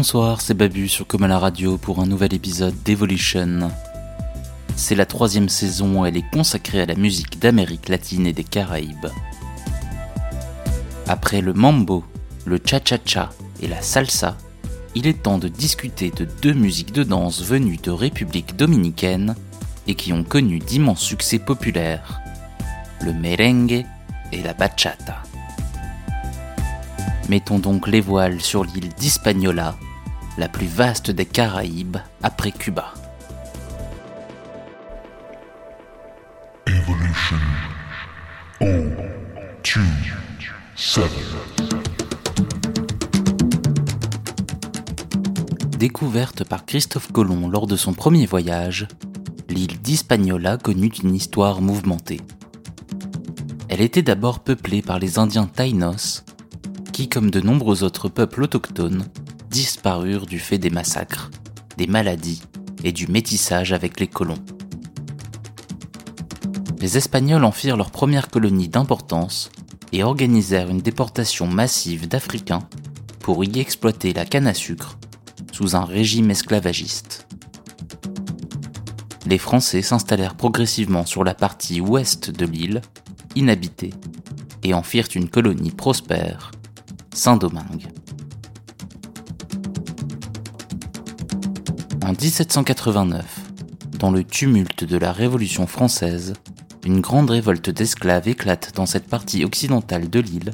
Bonsoir, c'est Babu sur Comme à la radio pour un nouvel épisode d'Evolution. C'est la troisième saison, elle est consacrée à la musique d'Amérique latine et des Caraïbes. Après le mambo, le cha-cha-cha et la salsa, il est temps de discuter de deux musiques de danse venues de République dominicaine et qui ont connu d'immenses succès populaires, le merengue et la bachata. Mettons donc les voiles sur l'île d'Hispaniola, la plus vaste des Caraïbes après Cuba. Evolution 2 7 Découverte par Christophe Colomb lors de son premier voyage, l'île d'Hispaniola connut une histoire mouvementée. Elle était d'abord peuplée par les Indiens Taïnos, qui, comme de nombreux autres peuples autochtones, disparurent du fait des massacres, des maladies et du métissage avec les colons. Les Espagnols en firent leur première colonie d'importance et organisèrent une déportation massive d'Africains pour y exploiter la canne à sucre sous un régime esclavagiste. Les Français s'installèrent progressivement sur la partie ouest de l'île, inhabitée, et en firent une colonie prospère Saint-Domingue. En 1789, dans le tumulte de la Révolution française, une grande révolte d'esclaves éclate dans cette partie occidentale de l'île,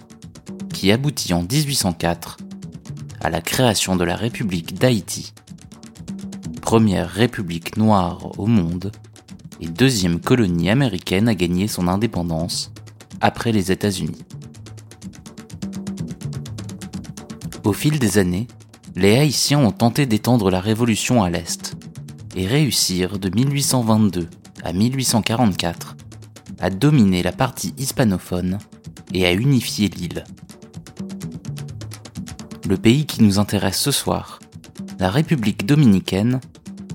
qui aboutit en 1804 à la création de la République d'Haïti, première république noire au monde et deuxième colonie américaine à gagner son indépendance après les États-Unis. Au fil des années, les Haïtiens ont tenté d'étendre la révolution à l'Est et réussirent de 1822 à 1844 à dominer la partie hispanophone et à unifier l'île. Le pays qui nous intéresse ce soir, la République dominicaine,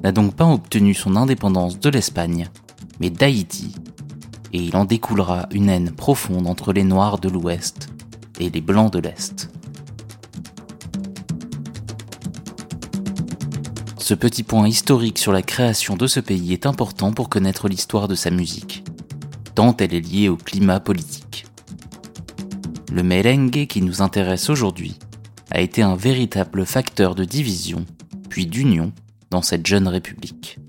n'a donc pas obtenu son indépendance de l'Espagne, mais d'Haïti, et il en découlera une haine profonde entre les Noirs de l'Ouest et les Blancs de l'Est. Ce petit point historique sur la création de ce pays est important pour connaître l'histoire de sa musique, tant elle est liée au climat politique. Le merengue qui nous intéresse aujourd'hui a été un véritable facteur de division, puis d'union dans cette jeune république.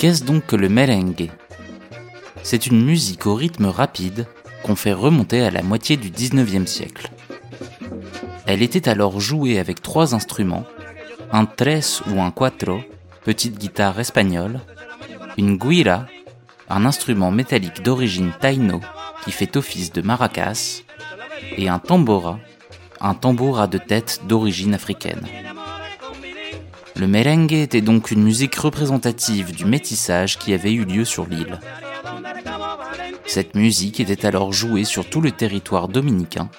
Qu'est-ce donc que le merengue? C'est une musique au rythme rapide qu'on fait remonter à la moitié du 19e siècle. Elle était alors jouée avec trois instruments, un tres ou un cuatro, petite guitare espagnole, une guira, un instrument métallique d'origine taïno qui fait office de maracas, et un tambora, un tambour à deux têtes d'origine africaine. Le merengue était donc une musique représentative du métissage qui avait eu lieu sur l'île. Cette musique était alors jouée sur tout le territoire dominicain,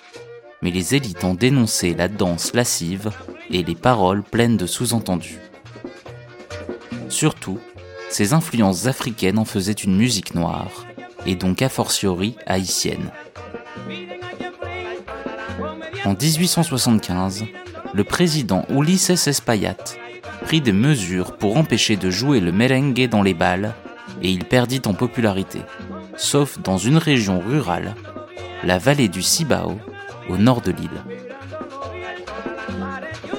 mais les élites ont dénoncé la danse lascive et les paroles pleines de sous-entendus. Surtout, ces influences africaines en faisaient une musique noire, et donc a fortiori haïtienne. En 1875, le président Ulysses Espaillat des mesures pour empêcher de jouer le merengue dans les balles et il perdit en popularité, sauf dans une région rurale, la vallée du Cibao, au nord de l'île.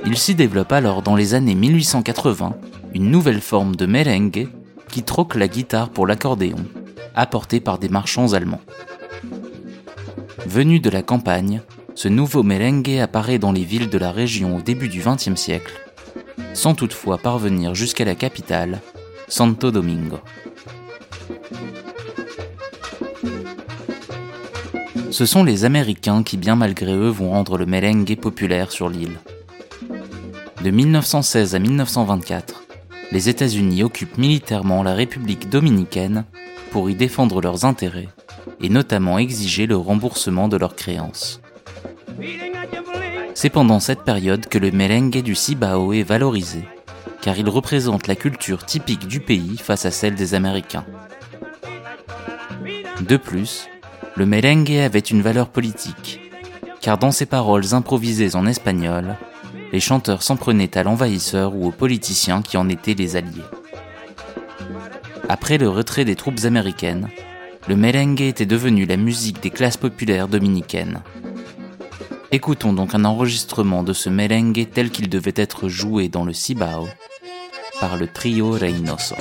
Il s'y développe alors dans les années 1880 une nouvelle forme de merengue qui troque la guitare pour l'accordéon, apporté par des marchands allemands. Venu de la campagne, ce nouveau merengue apparaît dans les villes de la région au début du XXe siècle sans toutefois parvenir jusqu'à la capitale, Santo Domingo. Ce sont les Américains qui, bien malgré eux, vont rendre le merengue populaire sur l'île. De 1916 à 1924, les États-Unis occupent militairement la République dominicaine pour y défendre leurs intérêts et notamment exiger le remboursement de leurs créances. C'est pendant cette période que le merengue du Cibao est valorisé car il représente la culture typique du pays face à celle des Américains. De plus, le merengue avait une valeur politique, car dans ses paroles improvisées en espagnol, les chanteurs s'en prenaient à l'envahisseur ou aux politiciens qui en étaient les alliés. Après le retrait des troupes américaines, le merengue était devenu la musique des classes populaires dominicaines. Écoutons donc un enregistrement de ce merengue tel qu'il devait être joué dans le Cibao par le trio Reynoso.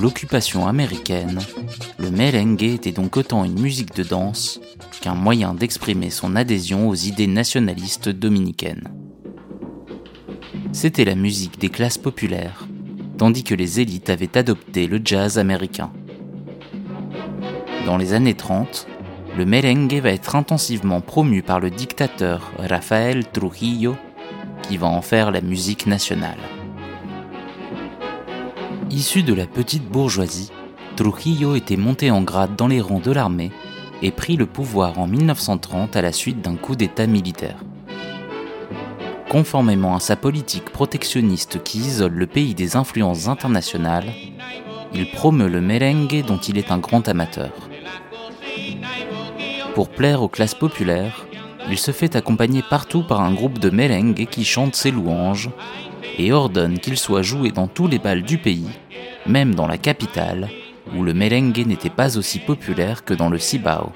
L'occupation américaine, le merengue était donc autant une musique de danse qu'un moyen d'exprimer son adhésion aux idées nationalistes dominicaines. C'était la musique des classes populaires, tandis que les élites avaient adopté le jazz américain. Dans les années 30, le merengue va être intensivement promu par le dictateur Rafael Trujillo, qui va en faire la musique nationale. Issu de la petite bourgeoisie, Trujillo était monté en grade dans les rangs de l'armée et prit le pouvoir en 1930 à la suite d'un coup d'État militaire. Conformément à sa politique protectionniste qui isole le pays des influences internationales, il promeut le merengue dont il est un grand amateur. Pour plaire aux classes populaires, il se fait accompagner partout par un groupe de merengue qui chante ses louanges et ordonne qu'il soit joué dans tous les bals du pays, même dans la capitale, où le merengue n'était pas aussi populaire que dans le Cibao.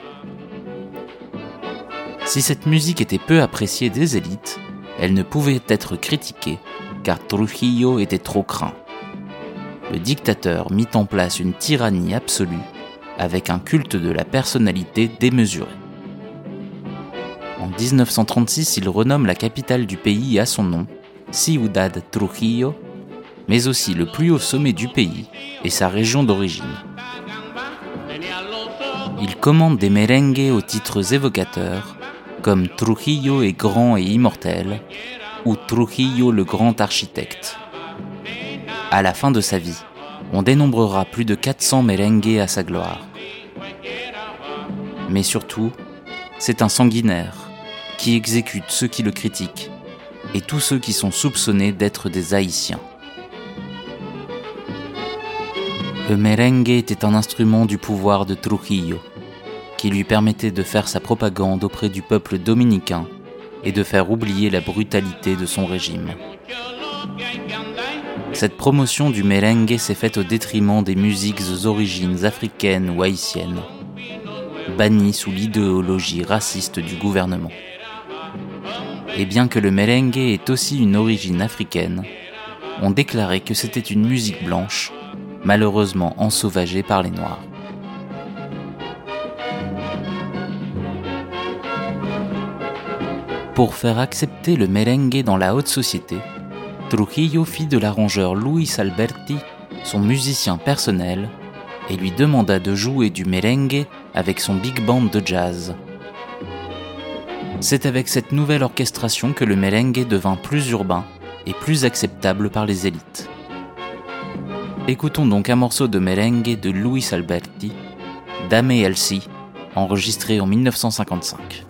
Si cette musique était peu appréciée des élites, elle ne pouvait être critiquée car Trujillo était trop craint. Le dictateur mit en place une tyrannie absolue avec un culte de la personnalité démesuré. En 1936, il renomme la capitale du pays à son nom Ciudad Trujillo, mais aussi le plus haut sommet du pays et sa région d'origine. Il commande des merengues aux titres évocateurs, comme Trujillo est grand et immortel, ou Trujillo le grand architecte. À la fin de sa vie, on dénombrera plus de 400 merengues à sa gloire. Mais surtout, c'est un sanguinaire qui exécute ceux qui le critiquent et tous ceux qui sont soupçonnés d'être des Haïtiens. Le merengue était un instrument du pouvoir de Trujillo, qui lui permettait de faire sa propagande auprès du peuple dominicain et de faire oublier la brutalité de son régime. Cette promotion du merengue s'est faite au détriment des musiques aux origines africaines ou haïtiennes, bannies sous l'idéologie raciste du gouvernement. Et bien que le merengue ait aussi une origine africaine, on déclarait que c'était une musique blanche, malheureusement ensauvagée par les Noirs. Pour faire accepter le merengue dans la haute société, Trujillo fit de l'arrangeur Luis Alberti son musicien personnel et lui demanda de jouer du merengue avec son big band de jazz. C'est avec cette nouvelle orchestration que le merengue devint plus urbain et plus acceptable par les élites. Écoutons donc un morceau de merengue de Luis Alberti, Dame Elsie, enregistré en 1955.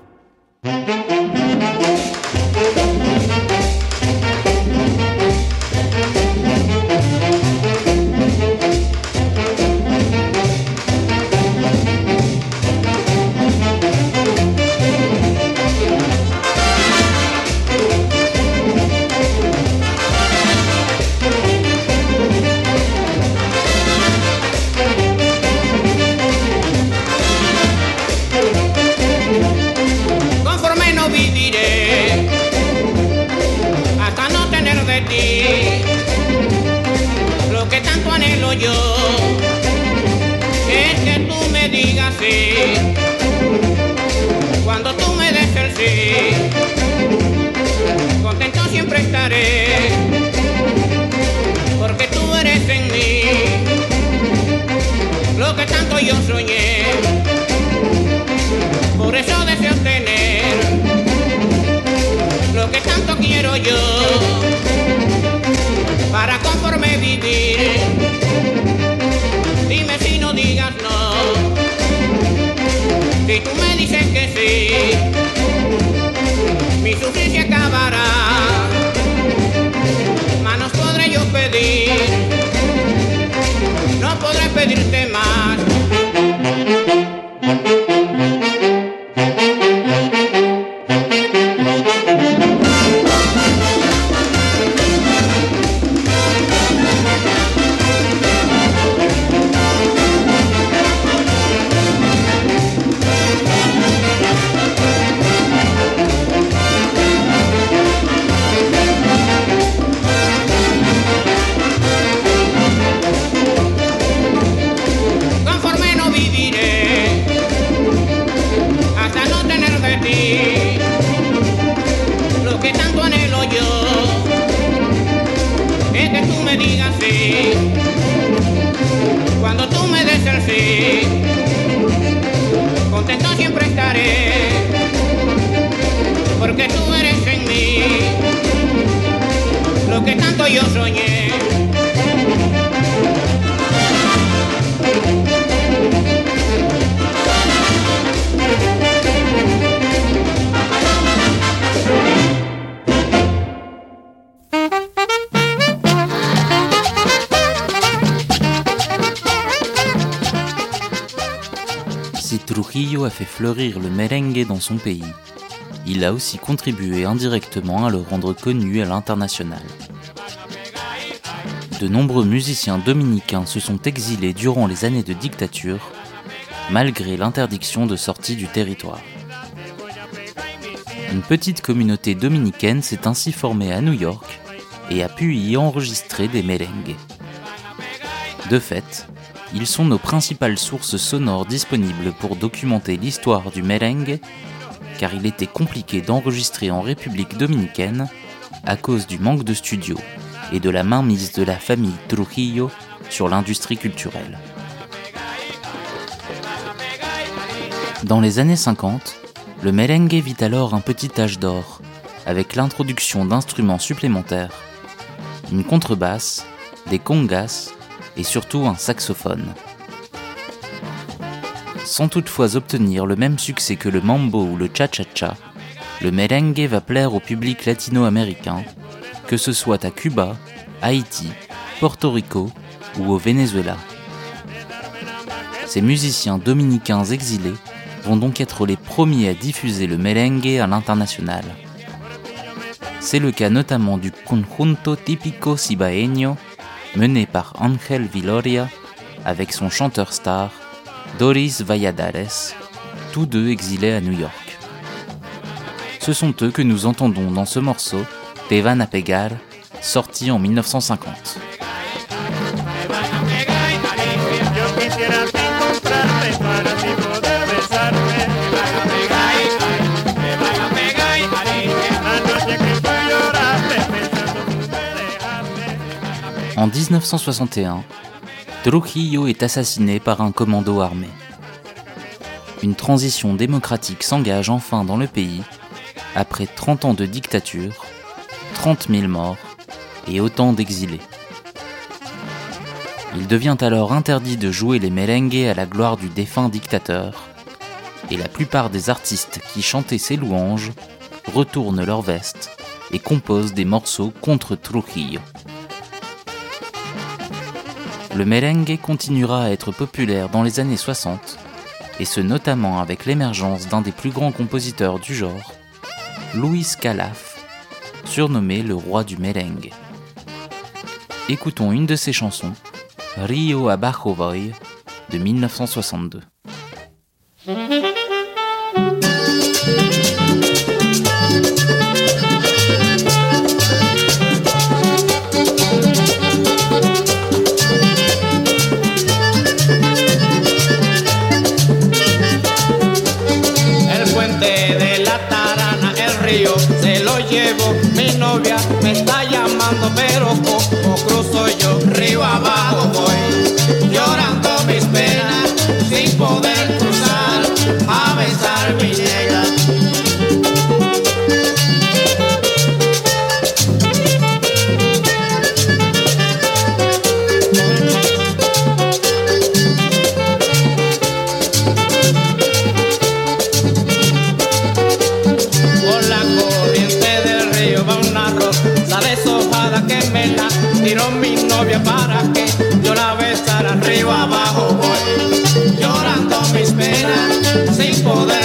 Por eso deseo tener lo que tanto quiero yo para conforme vivir. Dime si no digas no. Si tú me dices que sí, mi sufrir se acabará. Manos podré yo pedir, no podré pedirte más. contento siempre estaré, porque tú eres en mí lo que tanto yo soñé. A fait fleurir le merengue dans son pays, il a aussi contribué indirectement à le rendre connu à l'international. De nombreux musiciens dominicains se sont exilés durant les années de dictature, malgré l'interdiction de sortie du territoire. Une petite communauté dominicaine s'est ainsi formée à New York et a pu y enregistrer des merengues. De fait, ils sont nos principales sources sonores disponibles pour documenter l'histoire du merengue, car il était compliqué d'enregistrer en République dominicaine à cause du manque de studios et de la mainmise de la famille Trujillo sur l'industrie culturelle. Dans les années 50, le merengue vit alors un petit âge d'or, avec l'introduction d'instruments supplémentaires, une contrebasse, des congas et surtout un saxophone. Sans toutefois obtenir le même succès que le mambo ou le cha-cha-cha, le merengue va plaire au public latino-américain, que ce soit à Cuba, Haïti, Porto Rico ou au Venezuela. Ces musiciens dominicains exilés vont donc être les premiers à diffuser le merengue à l'international. C'est le cas notamment du Conjunto Típico Cibaeño, mené par Ángel Viloria, avec son chanteur star, Doris Valladares, tous deux exilés à New York. Ce sont eux que nous entendons dans ce morceau, Te van a pegar, sorti en 1950. 1961, Trujillo est assassiné par un commando armé. Une transition démocratique s'engage enfin dans le pays après 30 ans de dictature, 30 000 morts et autant d'exilés. Il devient alors interdit de jouer les merengues à la gloire du défunt dictateur, et la plupart des artistes qui chantaient ses louanges retournent leur veste et composent des morceaux contre Trujillo. Le merengue continuera à être populaire dans les années 60, et ce notamment avec l'émergence d'un des plus grands compositeurs du genre, Luis Calaf, surnommé le roi du merengue. Écoutons une de ses chansons, Rio Abajo Voy, de 1962. Pero como cruzo yo, río abajo voy, llorando mis penas, sin poder para que yo la besara arriba abajo voy, llorando mis penas, sin poder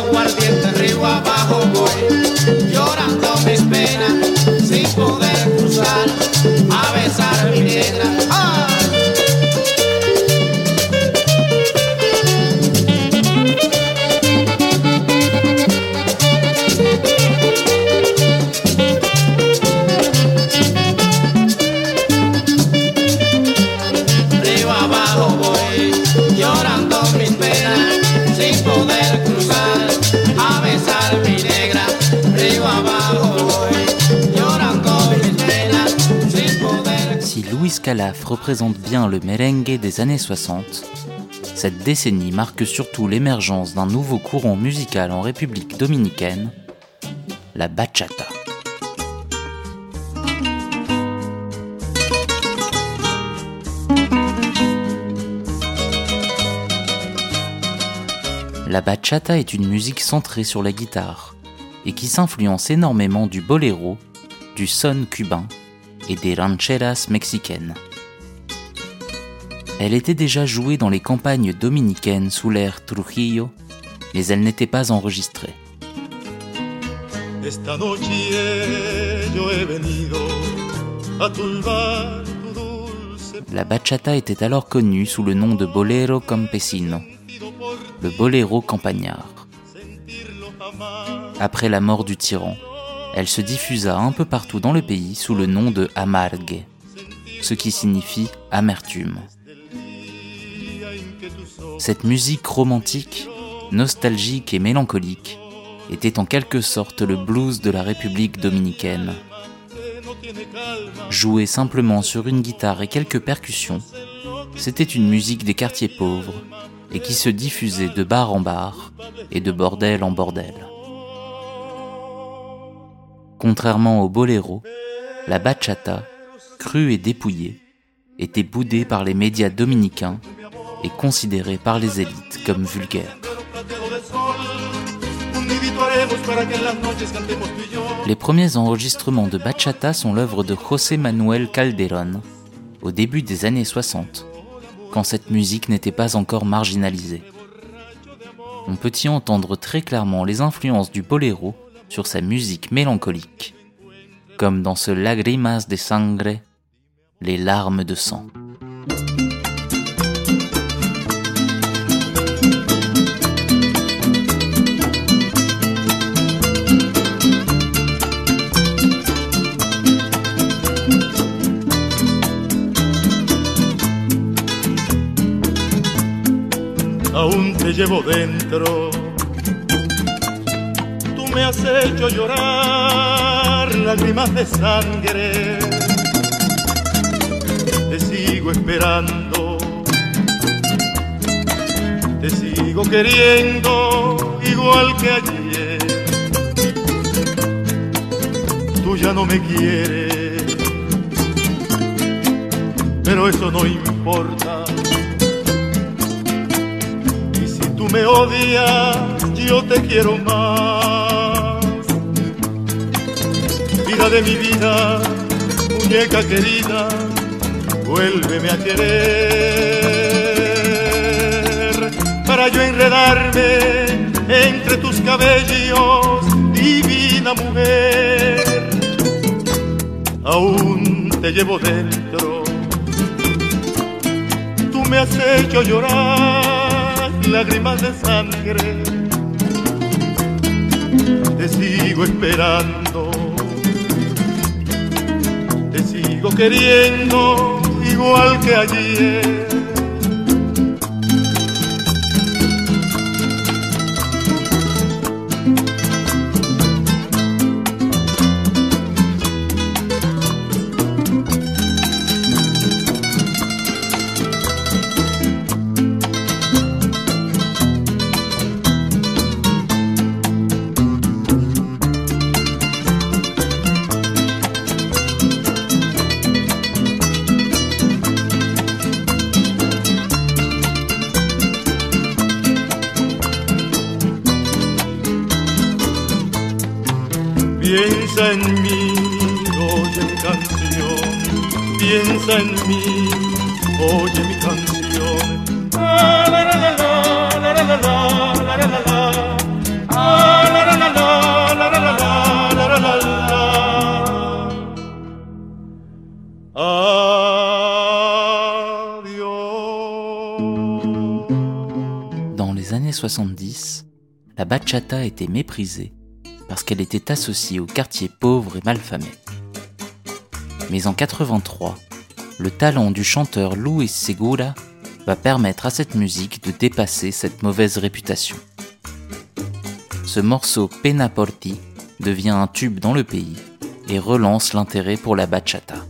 aguardiente, río abajo Luis représente bien le merengue des années 60, cette décennie marque surtout l'émergence d'un nouveau courant musical en République dominicaine, la bachata. La bachata est une musique centrée sur la guitare et qui s'influence énormément du boléro, du son cubain et des rancheras mexicaines. Elle était déjà jouée dans les campagnes dominicaines sous l'ère Trujillo, mais elle n'était pas enregistrée. Esta noche yo he venido a turbar tu dulce La bachata était alors connue sous le nom de bolero campesino, le boléro campagnard. Après la mort du tyran, elle se diffusa un peu partout dans le pays sous le nom de amargue, ce qui signifie amertume. Cette musique romantique, nostalgique et mélancolique était en quelque sorte le blues de la République dominicaine. Jouée simplement sur une guitare et quelques percussions, c'était une musique des quartiers pauvres et qui se diffusait de bar en bar et de bordel en bordel. Contrairement au boléro, la bachata, crue et dépouillée, était boudée par les médias dominicains et considérée par les élites comme vulgaire. Les premiers enregistrements de bachata sont l'œuvre de José Manuel Calderón au début des années 60, quand cette musique n'était pas encore marginalisée. On peut y entendre très clairement les influences du boléro sur sa musique mélancolique, comme dans ce Lagrimas de Sangre, les larmes de sang. te llevo dentro. Me has hecho llorar lágrimas de sangre. Te sigo esperando, te sigo queriendo igual que ayer. Tú ya no me quieres, pero eso no importa tú me odias, yo te quiero más. De mi vida, muñeca querida, vuélveme a querer. Para yo enredarme entre tus cabellos, divina mujer. Aún te llevo dentro, tú me has hecho llorar lágrimas de sangre. Te sigo esperando, queriendo igual que ayer. 70, la bachata était méprisée parce qu'elle était associée aux quartiers pauvres et malfamés. Mais en 83, le talent du chanteur Luis Segura va permettre à cette musique de dépasser cette mauvaise réputation. Ce morceau Pena Porti devient un tube dans le pays et relance l'intérêt pour la bachata.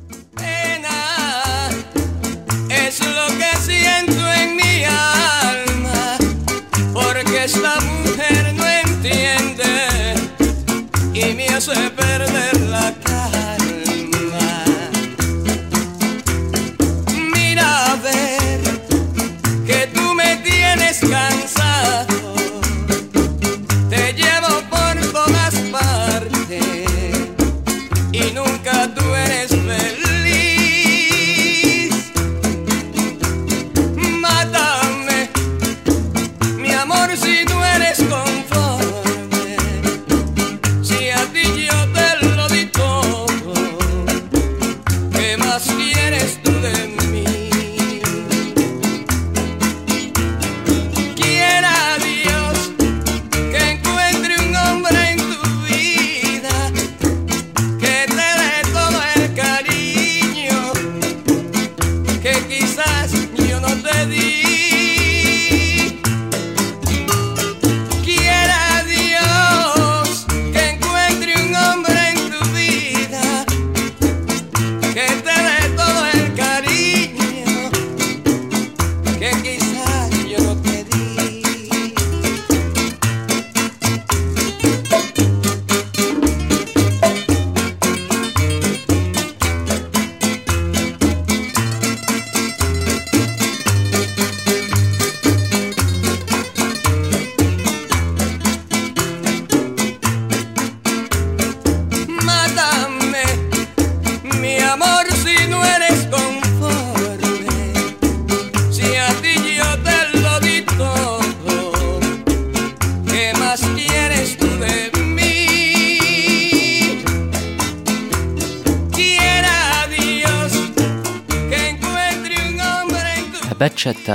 Esta mujer no entiende. Y me hace eres tú de mí.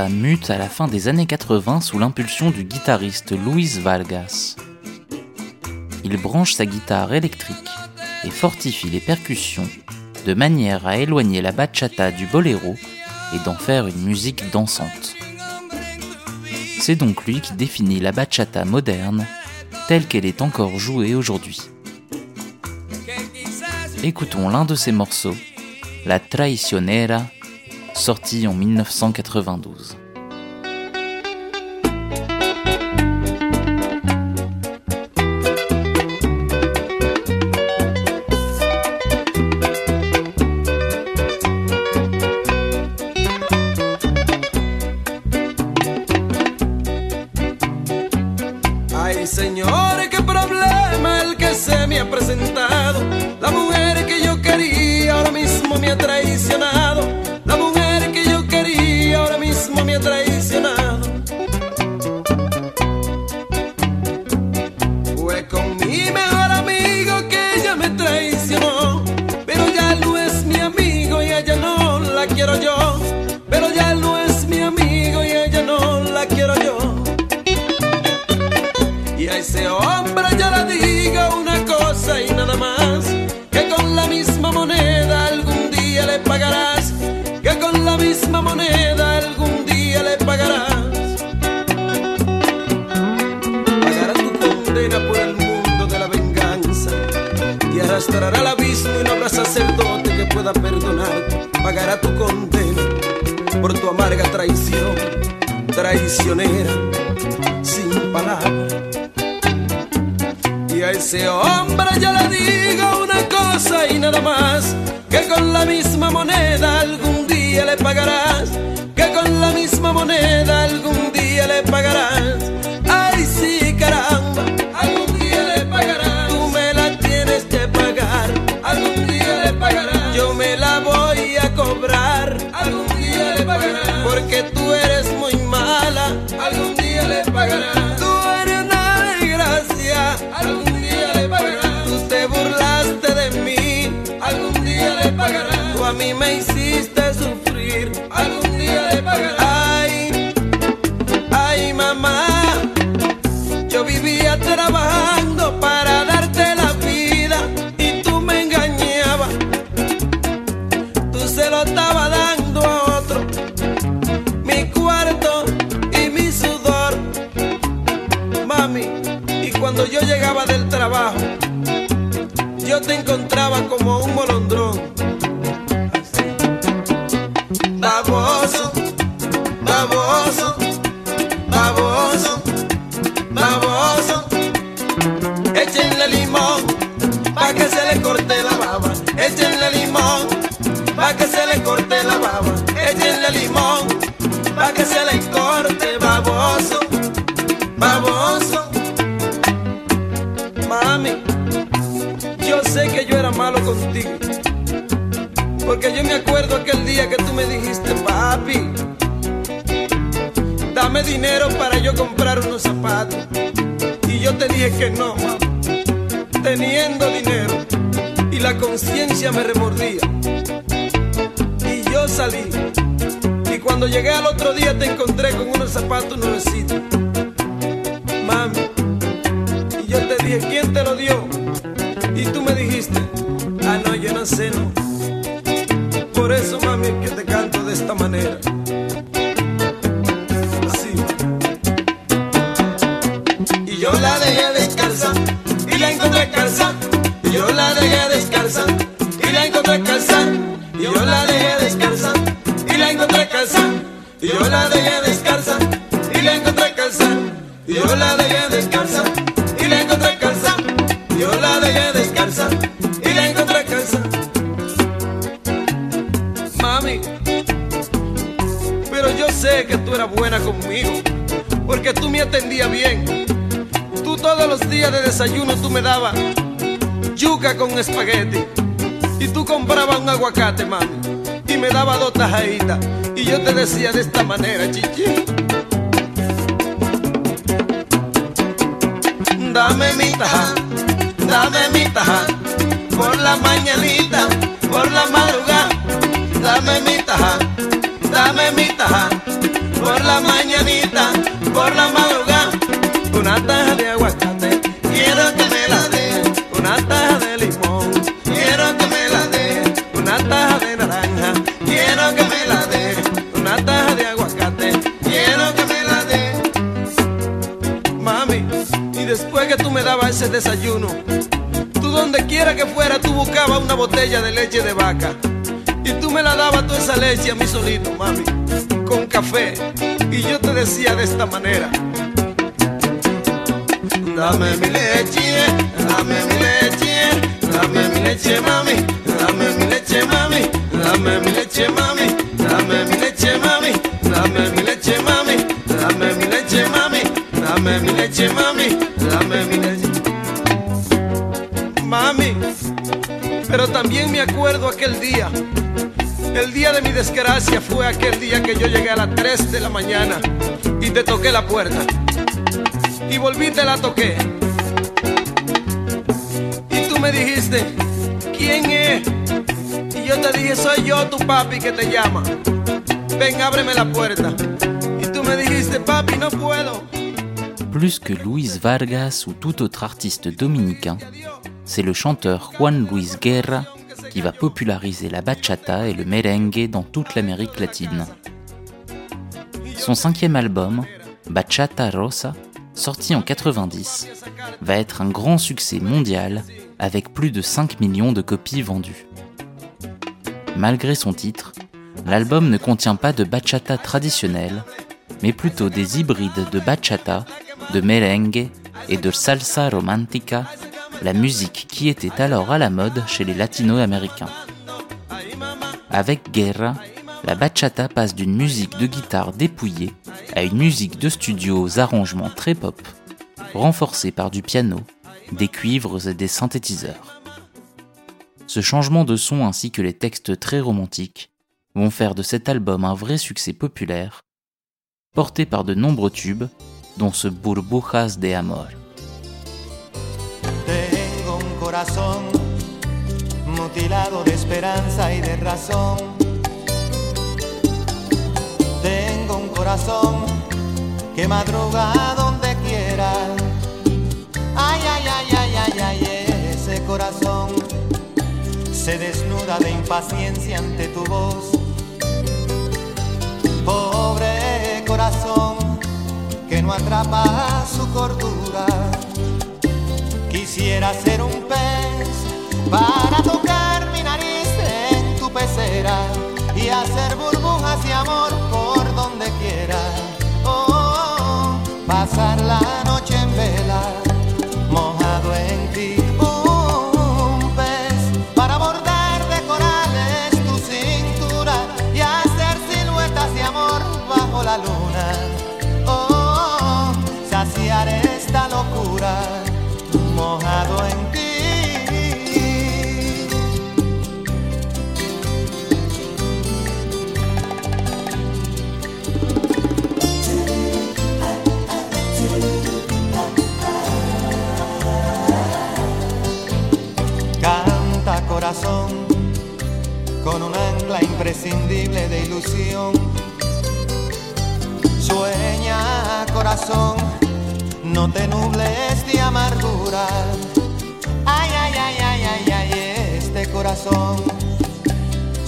Mute à la fin des années 80 sous l'impulsion du guitariste Luis Vargas. Il branche sa guitare électrique et fortifie les percussions de manière à éloigner la bachata du boléro et d'en faire une musique dansante. C'est donc lui qui définit la bachata moderne telle qu'elle est encore jouée aujourd'hui. Écoutons l'un de ses morceaux, La Traicionera, sorti en 1992. Misma moneda algún día le pagarás. Pagarás tu condena por el mundo de la venganza, te arrastrará al abismo y no habrá sacerdote que pueda perdonar. Pagará tu condena por tu amarga traición, traicionera, sin palabras. Y a ese hombre yo le digo una cosa y nada más, que con la misma moneda algún día le pagarás, que con la misma moneda algún día le pagarás. Ay, sí, caramba, algún día le pagarás. Tú me la tienes que pagar, algún día le pagarás. Yo me la voy a cobrar, algún día le pagarás. Porque tú eres muy mala, algún día le pagarás. Tú eres una desgracia, algún día le pagarás. Tú te burlaste de mí, algún día le pagarás. Tú a mí me hiciste del trabajo, yo te encontraba como un molondrón. Baboso, baboso, baboso, baboso. Échenle limón pa' que se le corte la baba. Échenle limón pa' que se le corte la baba. Échenle limón pa' que se le corte Porque yo me acuerdo aquel día que tú me dijiste, papi, dame dinero para yo comprar unos zapatos. Y yo te dije que no, mami, teniendo dinero. Y la conciencia me remordía. Y yo salí. Y cuando llegué al otro día te encontré con unos zapatos nuevecitos. Mami, y yo te dije, ¿quién te lo dio? Y tú me dijiste, Por eso, mami, que te canto de esta manera. Así. Y yo la dejé descalza y la encontré calza. Y yo la dejé descalza y la encontré calza. Y yo la dejé descalza y la encontré calza. Y yo la dejé descalza y la encontré calza. Y yo la dejé descalza y la encontré calza. Yo la dejé descalza que tú eras buena conmigo, porque tú me atendías bien. Tú todos los días de desayuno tú me dabas yuca con espagueti y tú comprabas un aguacate, mami, y me dabas dos tajaditas y yo te decía de esta manera, chichi. Dame mi taja, dame mi taja, por la mañanita, por la madrugada, dame mi taja, dame mi taja, por la mañanita, por la madrugada, una taja de aguacate, quiero que me la dé, una taja de limón, quiero que me la dé, una taja de naranja, quiero que me la dé, una taja de aguacate, quiero que me la dé. Mami, y después que tú me dabas ese desayuno, tú donde quiera que fuera, tú buscabas una botella de leche de vaca. Y tú me la dabas toda esa leche a mí solito, mami, Y yo te decía de esta manera. Dame mi leche, dame mi leche, desgracia fue aquel día que yo llegué a las 3 de la mañana y te toqué la puerta. Y volví te la toqué. Y tú me dijiste, ¿quién es? Y yo te dije, soy yo tu papi que te llama. Ven, ábreme la puerta. Y tú me dijiste, papi, no puedo. Plus que Luis Vargas ou tout autre artiste dominicain, c'est le chanteur Juan Luis Guerra qui va populariser la bachata et le merengue dans toute l'Amérique latine. Son cinquième album, Bachata Rosa, sorti en 90, va être un grand succès mondial avec plus de 5 millions de copies vendues. Malgré son titre, l'album ne contient pas de bachata traditionnelle, mais plutôt des hybrides de bachata, de merengue et de salsa romantica la musique qui était alors à la mode chez les latino-américains. Avec Guerra, la bachata passe d'une musique de guitare dépouillée à une musique de studio aux arrangements très pop, renforcée par du piano, des cuivres et des synthétiseurs. Ce changement de son ainsi que les textes très romantiques vont faire de cet album un vrai succès populaire, porté par de nombreux tubes, dont ce Burbujas de Amor. Corazón mutilado de esperanza y de razón. Tengo un corazón que madruga donde quiera. Ay, ay, ay, ay, ay, ay, ese corazón se desnuda de impaciencia ante tu voz. Pobre corazón que no atrapa su cordura Quisiera ser un pez para tocar mi nariz en tu pecera y hacer burbujas de amor por donde quiera. Oh, pasar la noche en vela,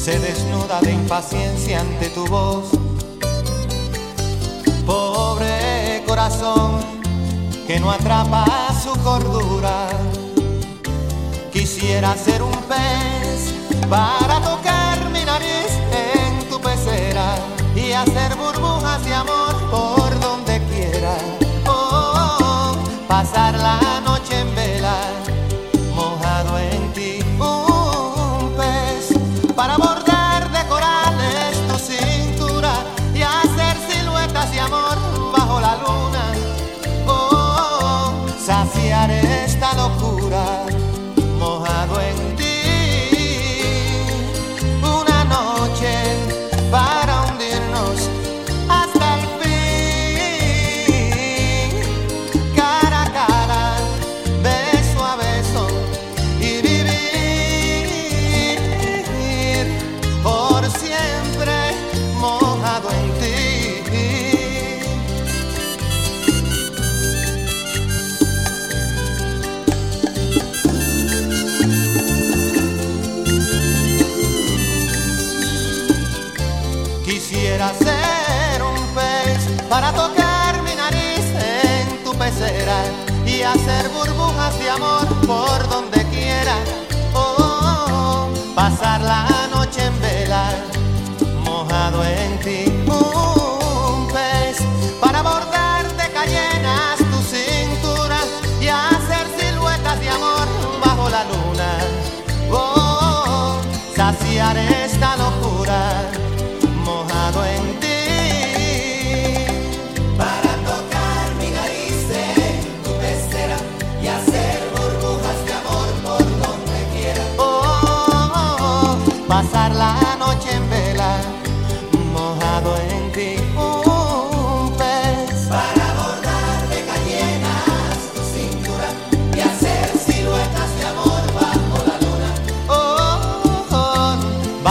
se desnuda de impaciencia ante tu voz. Pobre corazón que no atrapa su cordura. Quisiera ser un pez para tocar mi nariz en tu pecera y hacer burbujas de amor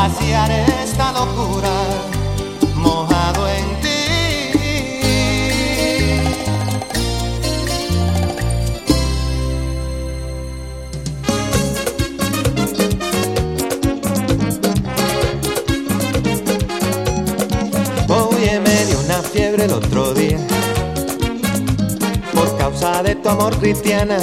vaciar esta locura, mojado en ti. Oye, me dio una fiebre el otro día por causa de tu amor cristiana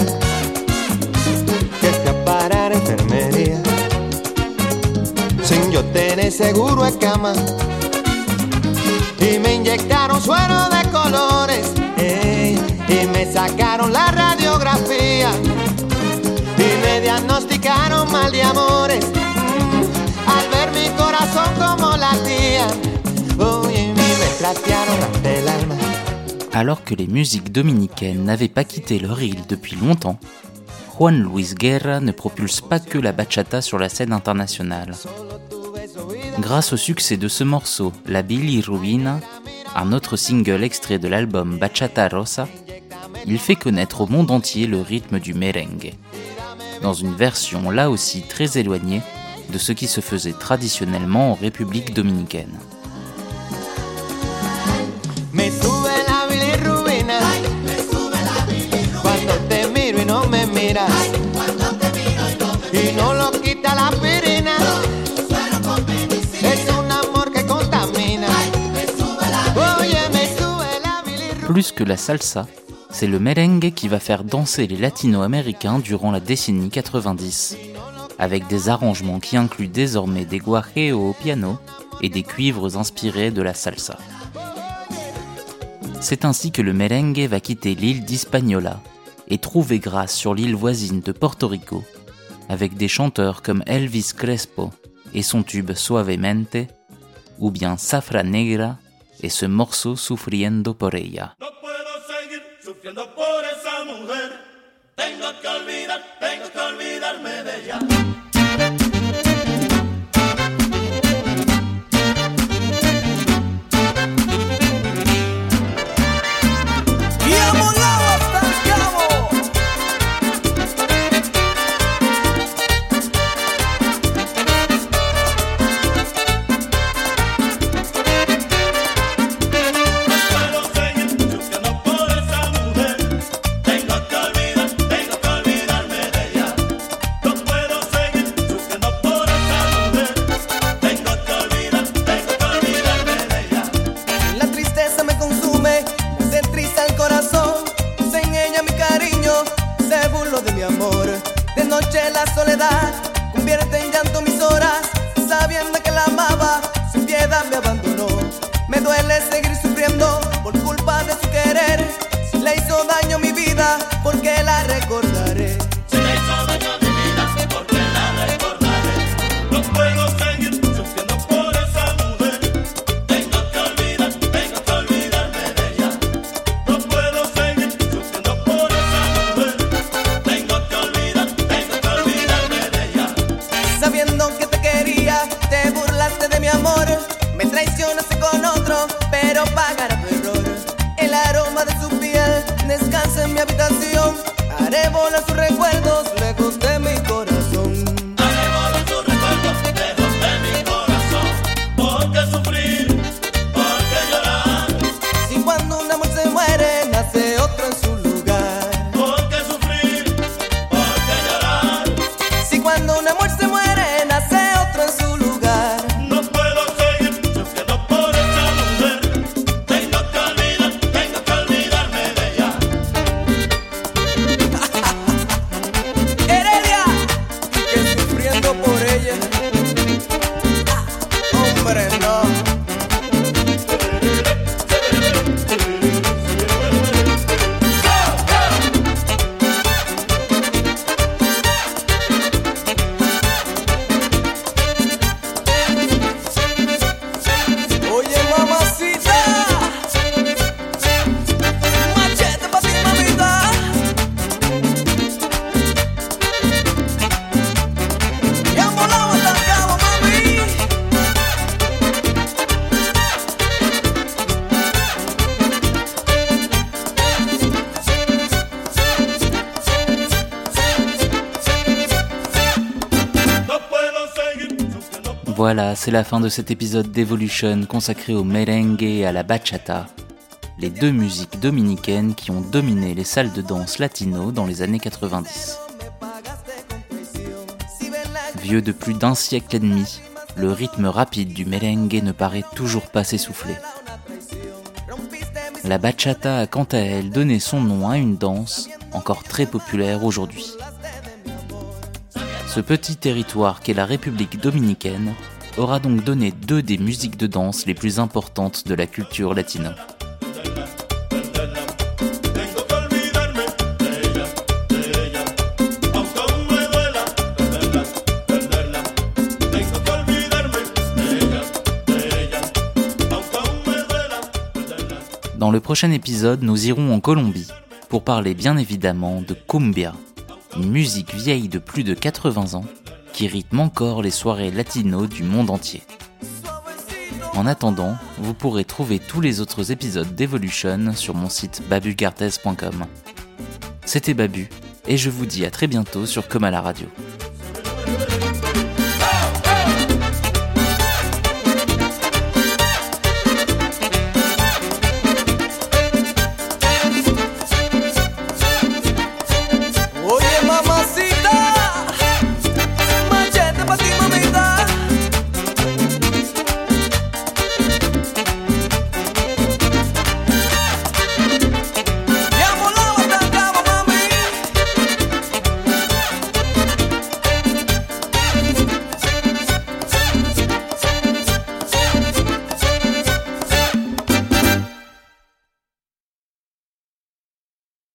Alors que les musiques dominicaines n'avaient pas quitté leur île depuis longtemps, Juan Luis Guerra ne propulse pas que la bachata sur la scène internationale. Grâce au succès de ce morceau, La Bilirrubina, un autre single extrait de l'album Bachata Rosa, il fait connaître au monde entier le rythme du merengue, dans une version là aussi très éloignée de ce qui se faisait traditionnellement en République dominicaine. Plus que la salsa, c'est le merengue qui va faire danser les latino-américains durant la décennie 90, avec des arrangements qui incluent désormais des guajeos au piano et des cuivres inspirés de la salsa. C'est ainsi que le merengue va quitter l'île d'Hispaniola et trouver grâce sur l'île voisine de Porto Rico, avec des chanteurs comme Elvis Crespo et son tube Suavemente, ou bien Safra Negra ce morceau Sufriendo por ella. No puedo seguir sufriendo por esa mujer. Tengo que olvidar, tengo que olvidarme de ella. C'est la fin de cet épisode d'Evolution consacré au merengue et à la bachata, les deux musiques dominicaines qui ont dominé les salles de danse latino dans les années 90. Vieux de plus d'un siècle et demi, le rythme rapide du merengue ne paraît toujours pas s'essouffler. La bachata a quant à elle donné son nom à une danse encore très populaire aujourd'hui. Ce petit territoire qu'est la République dominicaine aura donc donné deux des musiques de danse les plus importantes de la culture latine. Dans le prochain épisode, nous irons en Colombie pour parler bien évidemment de cumbia, une musique vieille de plus de 80 ans qui rythme encore les soirées latino du monde entier. En attendant, vous pourrez trouver tous les autres épisodes d'Evolution sur mon site babucartes.com. C'était Babu, et je vous dis à très bientôt sur Comme à la radio.